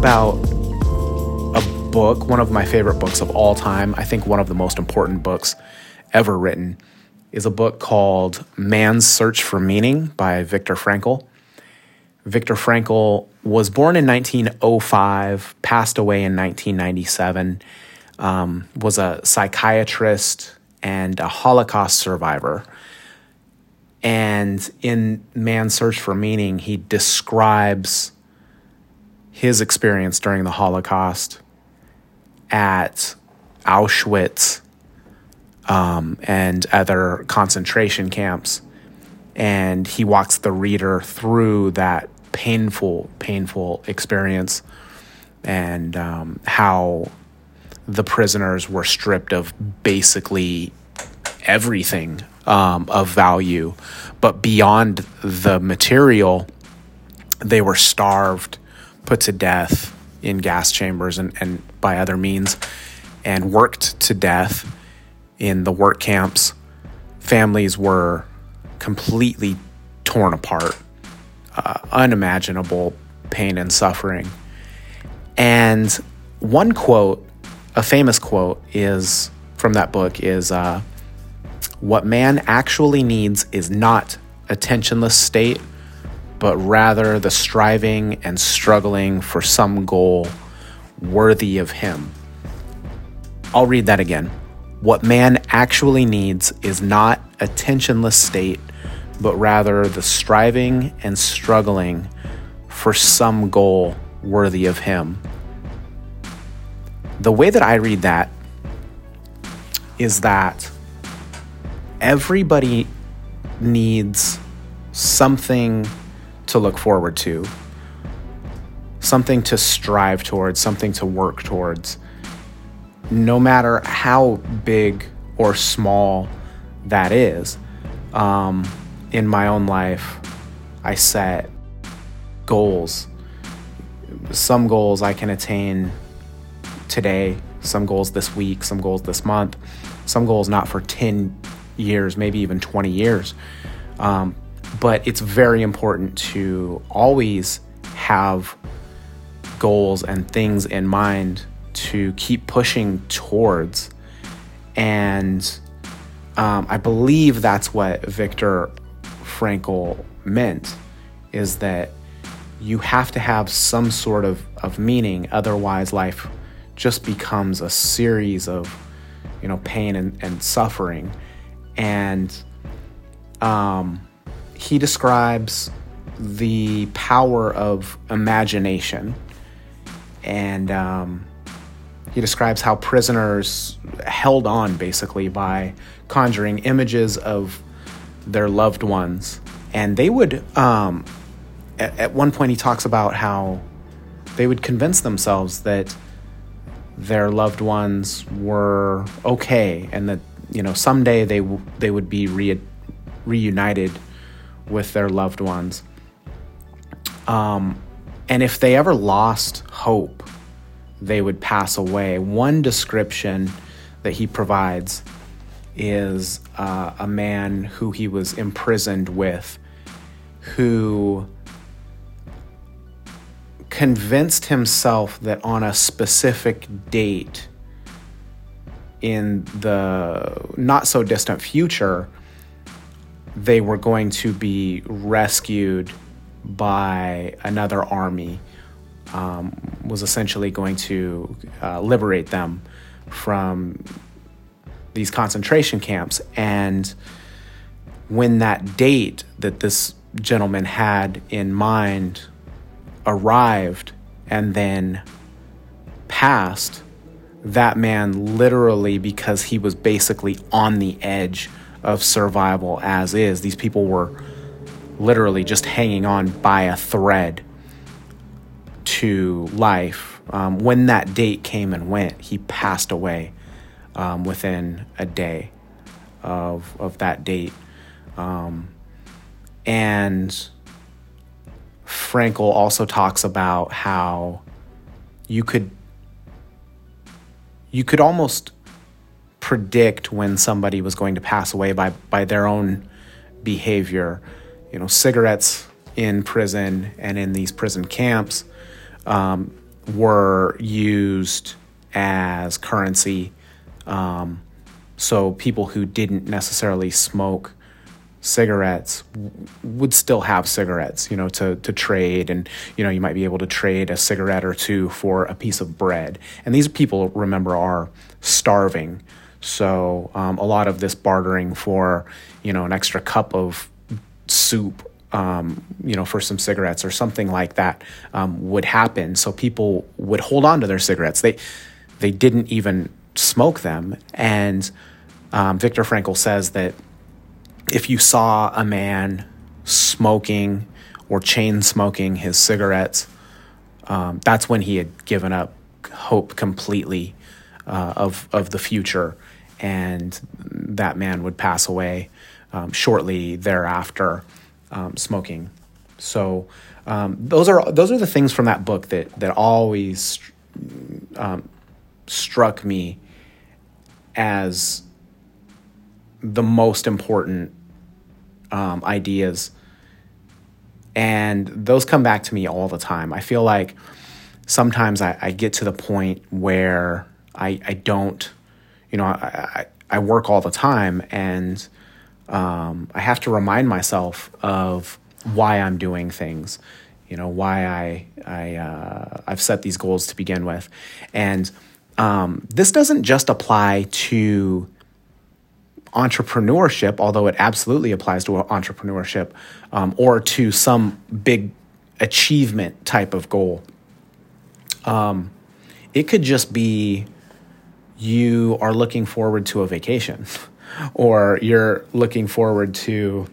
about a book, one of my favorite books of all time. I think one of the most important books ever written is a book called Man's Search for Meaning by Viktor Frankl. Viktor Frankl was born in 1905, passed away in 1997, um, was a psychiatrist and a Holocaust survivor. And in Man's Search for Meaning, he describes his experience during the Holocaust at Auschwitz um, and other concentration camps. And he walks the reader through that painful, painful experience and um, how the prisoners were stripped of basically everything um, of value. But beyond the material, they were starved, put to death in gas chambers and, and by other means, and worked to death in the work camps. Families were completely torn apart, uh, unimaginable pain and suffering. And one quote, a famous quote, is from that book is uh, what man actually needs is not a tensionless state, but rather the striving and struggling for some goal worthy of him. I'll read that again. What man actually needs is not a tensionless state, but rather the striving and struggling for some goal worthy of him. The way that I read that is that everybody needs something to look forward to, something to strive towards, something to work towards. No matter how big or small that is, um, in my own life, I set goals. Some goals I can attain today, some goals this week, some goals this month, some goals not for 10 years, maybe even 20 years. Um, but it's very important to always have goals and things in mind to keep pushing towards. And um, I believe that's what Viktor Frankl meant is that you have to have some sort of, of meaning, otherwise, life just becomes a series of you know pain and, and suffering and um, he describes the power of imagination and um, he describes how prisoners held on basically by conjuring images of their loved ones. And they would um, at, at one point he talks about how they would convince themselves that their loved ones were okay and that you know someday they w- they would be re- reunited with their loved ones. Um, and if they ever lost hope they would pass away. One description that he provides is uh, a man who he was imprisoned with who convinced himself that on a specific date in the not so distant future, they were going to be rescued by another army, um, was essentially going to uh, liberate them from these concentration camps. And when that date that this gentleman had in mind arrived and then passed, that man literally, because he was basically on the edge of survival as is, these people were literally just hanging on by a thread to life. Um, when that date came and went, he passed away um, within a day of, of that date. Um, and Frankl also talks about how you could you could almost predict when somebody was going to pass away by by their own behavior. You know, cigarettes in prison and in these prison camps um, were used as currency. Um, so people who didn't necessarily smoke cigarettes would still have cigarettes, you know, to, to trade. And, you know, you might be able to trade a cigarette or two for a piece of bread. And these people, remember, are starving. So um, a lot of this bartering for, you know, an extra cup of soup um, you know, for some cigarettes or something like that um, would happen. So people would hold on to their cigarettes. They they didn't even smoke them. And um, Viktor Frankl says that if you saw a man smoking or chain smoking his cigarettes, um, that's when he had given up hope completely uh, of of the future, and that man would pass away um, shortly thereafter, um, smoking. So um, those are those are the things from that book that that always um, struck me as the most important um, ideas. And those come back to me all the time. I feel like sometimes I, I get to the point where I, I don't, you know, I, I, I work all the time and um, I have to remind myself of why I'm doing things, you know, why I, I, uh, I've set these goals to begin with. And um, this doesn't just apply to entrepreneurship, although it absolutely applies to entrepreneurship um, or to some big achievement type of goal. Um, it could just be you are looking forward to a vacation, or you're looking forward to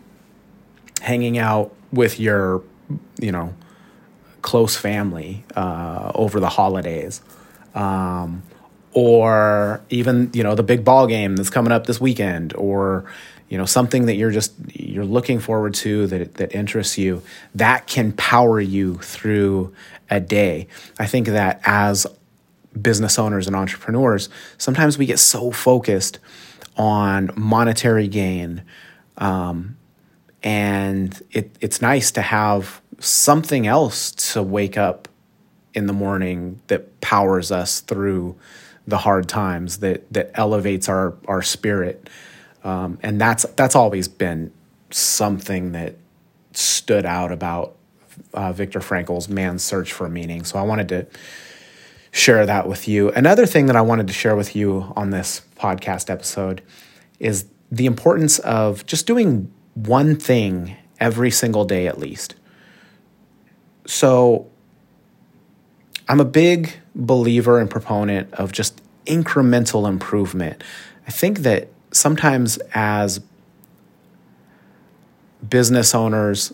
hanging out with your, you know, close family uh, over the holidays. Um, or even you know the big ball game that's coming up this weekend or you know something that you're just you're looking forward to that that interests you that can power you through a day i think that as business owners and entrepreneurs sometimes we get so focused on monetary gain um, and it, it's nice to have something else to wake up in the morning that powers us through the hard times that that elevates our our spirit um, and that's that's always been something that stood out about uh, Viktor Frankl's Man's Search for Meaning. So I wanted to share that with you. Another thing that I wanted to share with you on this podcast episode is the importance of just doing one thing every single day at least. So I'm a big believer and proponent of just incremental improvement. I think that sometimes as business owners,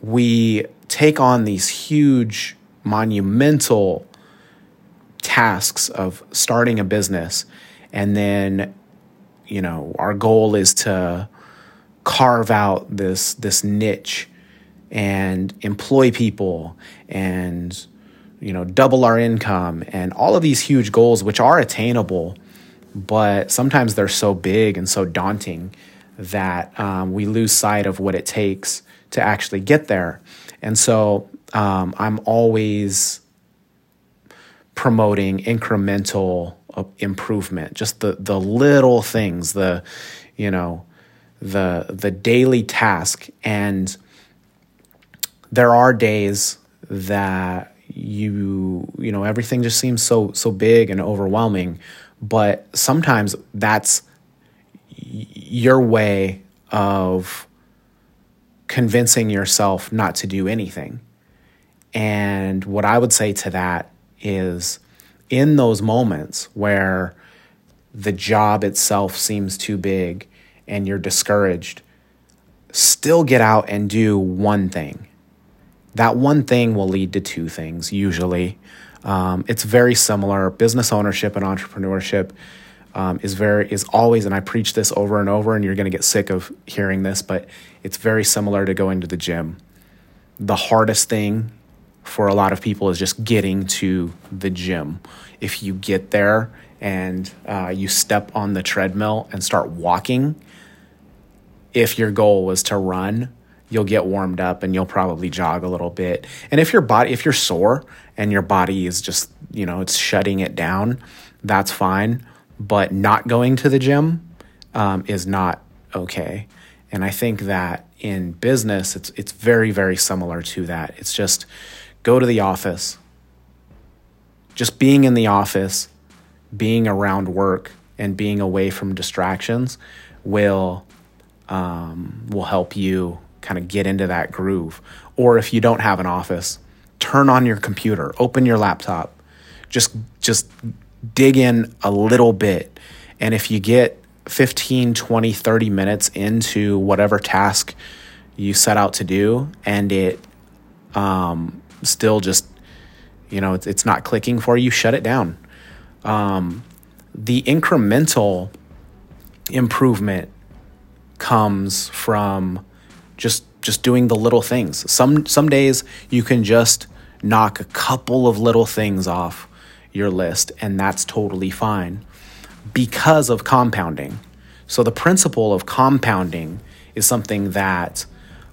we take on these huge, monumental tasks of starting a business. And then, you know, our goal is to carve out this, this niche and employ people and you know, double our income and all of these huge goals, which are attainable, but sometimes they're so big and so daunting that um, we lose sight of what it takes to actually get there. And so um, I'm always promoting incremental uh, improvement, just the the little things, the you know, the the daily task. And there are days that you you know everything just seems so so big and overwhelming but sometimes that's your way of convincing yourself not to do anything and what i would say to that is in those moments where the job itself seems too big and you're discouraged still get out and do one thing that one thing will lead to two things usually. Um, it's very similar. Business ownership and entrepreneurship um, is very is always, and I preach this over and over, and you're going to get sick of hearing this, but it's very similar to going to the gym. The hardest thing for a lot of people is just getting to the gym. If you get there and uh, you step on the treadmill and start walking, if your goal was to run, you'll get warmed up and you'll probably jog a little bit. And if your body, if you're sore and your body is just, you know, it's shutting it down, that's fine. But not going to the gym um, is not okay. And I think that in business, it's it's very very similar to that. It's just go to the office. Just being in the office, being around work, and being away from distractions will um, will help you kind of get into that groove. Or if you don't have an office, turn on your computer, open your laptop, just just dig in a little bit. And if you get 15, 20, 30 minutes into whatever task you set out to do and it um, still just, you know, it's, it's not clicking for you, shut it down. Um, the incremental improvement comes from just just doing the little things. Some some days you can just knock a couple of little things off your list and that's totally fine because of compounding. So the principle of compounding is something that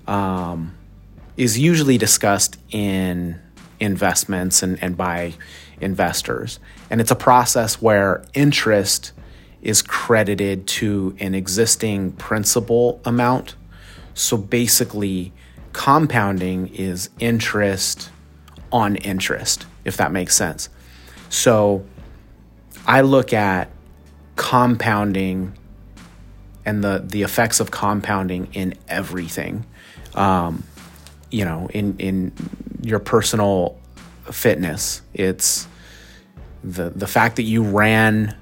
um, is usually discussed in investments and, and by investors. And it's a process where interest is credited to an existing principal amount. So basically, compounding is interest on interest, if that makes sense. So I look at compounding and the, the effects of compounding in everything. Um, you know, in, in your personal fitness, it's the, the fact that you ran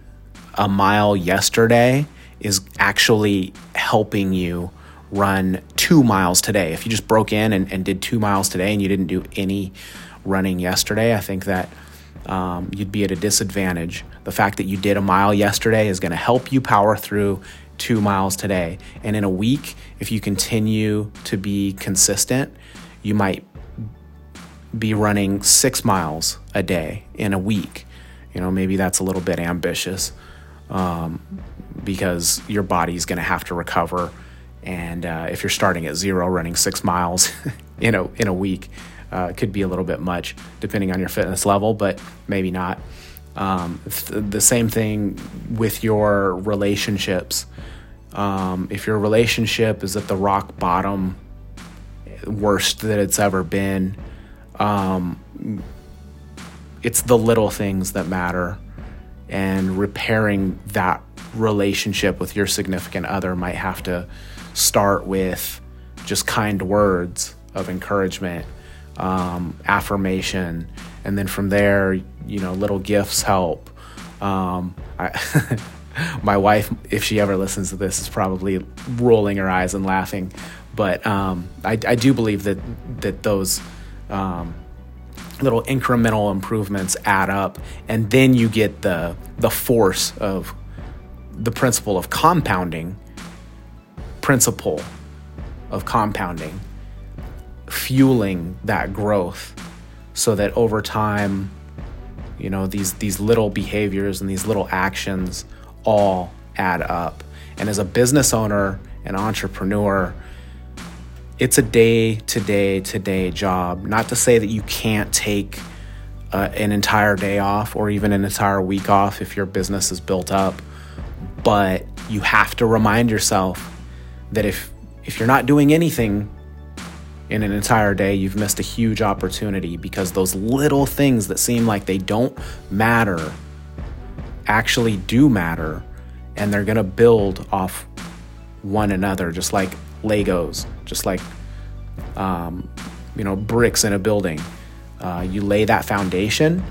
a mile yesterday is actually helping you run two miles today. If you just broke in and, and did two miles today and you didn't do any running yesterday, I think that um, you'd be at a disadvantage. The fact that you did a mile yesterday is going to help you power through two miles today. And in a week, if you continue to be consistent, you might be running six miles a day in a week. You know, maybe that's a little bit ambitious um, because your body's going to have to recover. And uh, if you're starting at zero, running six miles in a in a week uh, could be a little bit much, depending on your fitness level, but maybe not. Um, th- the same thing with your relationships. Um, if your relationship is at the rock bottom, worst that it's ever been, um, it's the little things that matter and repairing that relationship with your significant other might have to start with just kind words of encouragement, um, affirmation, and then from there, you know, little gifts help. Um, I, my wife, if she ever listens to this, is probably rolling her eyes and laughing. But um, I, I, do believe that that those um, little incremental improvements add up and then you get the the force of the principle of compounding principle of compounding fueling that growth so that over time you know these these little behaviors and these little actions all add up. And as a business owner and entrepreneur it's a day to day to day job. Not to say that you can't take uh, an entire day off or even an entire week off if your business is built up, but you have to remind yourself that if if you're not doing anything in an entire day, you've missed a huge opportunity because those little things that seem like they don't matter actually do matter and they're going to build off one another just like Legos, just like um, you know bricks in a building. Uh, you lay that foundation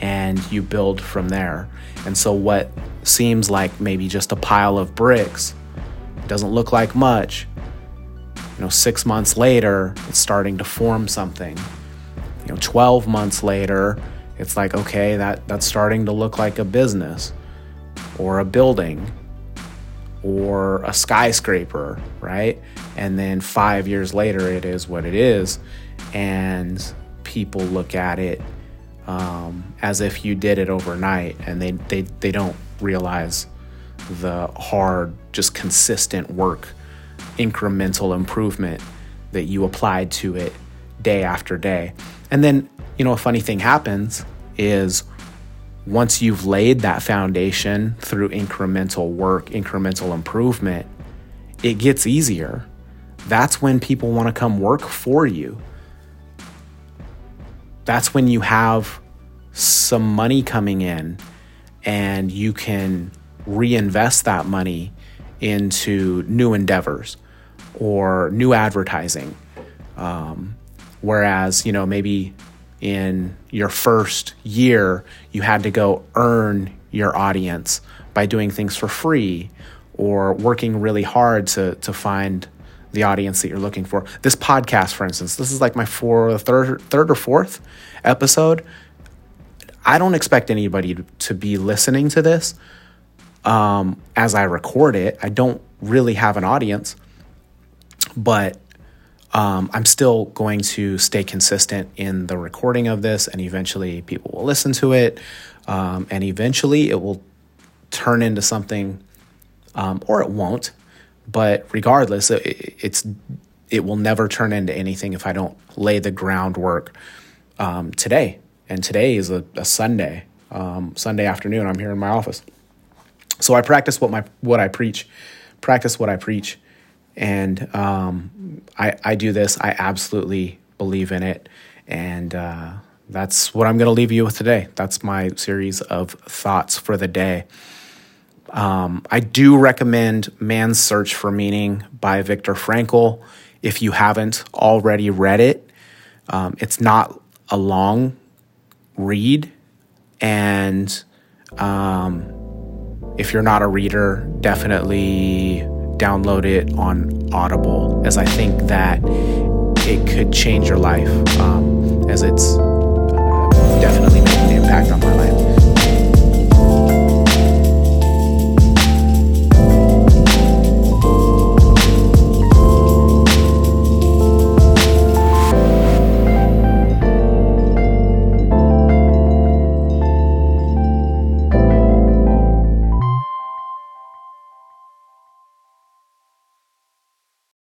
and you build from there. And so what seems like maybe just a pile of bricks doesn't look like much. You know, six months later, it's starting to form something. You know, 12 months later, it's like, okay, that, that's starting to look like a business or a building or a skyscraper, right? And then five years later, it is what it is. And people look at it um, as if you did it overnight and they, they, they don't realize the hard, just consistent work, incremental improvement that you applied to it day after day. And then, you know, a funny thing happens is once you've laid that foundation through incremental work, incremental improvement, it gets easier. That's when people want to come work for you. That's when you have some money coming in and you can reinvest that money into new endeavors or new advertising. Um, whereas, you know, maybe in your first year, you had to go earn your audience by doing things for free or working really hard to, to find the audience that you're looking for. This podcast, for instance, this is like my four, third, third or fourth episode. I don't expect anybody to be listening to this um, as I record it. I don't really have an audience, but um, I'm still going to stay consistent in the recording of this, and eventually people will listen to it, um, and eventually it will turn into something, um, or it won't. But regardless, it, it's it will never turn into anything if I don't lay the groundwork um, today. And today is a, a Sunday, um, Sunday afternoon. I'm here in my office, so I practice what my what I preach, practice what I preach and um, I, I do this. I absolutely believe in it. And uh, that's what I'm going to leave you with today. That's my series of thoughts for the day. Um, I do recommend Man's Search for Meaning by Viktor Frankl if you haven't already read it. Um, it's not a long read. And um, if you're not a reader, definitely download it on Audible, as I think that it could change your life, um, as it's uh, definitely made an impact on my life.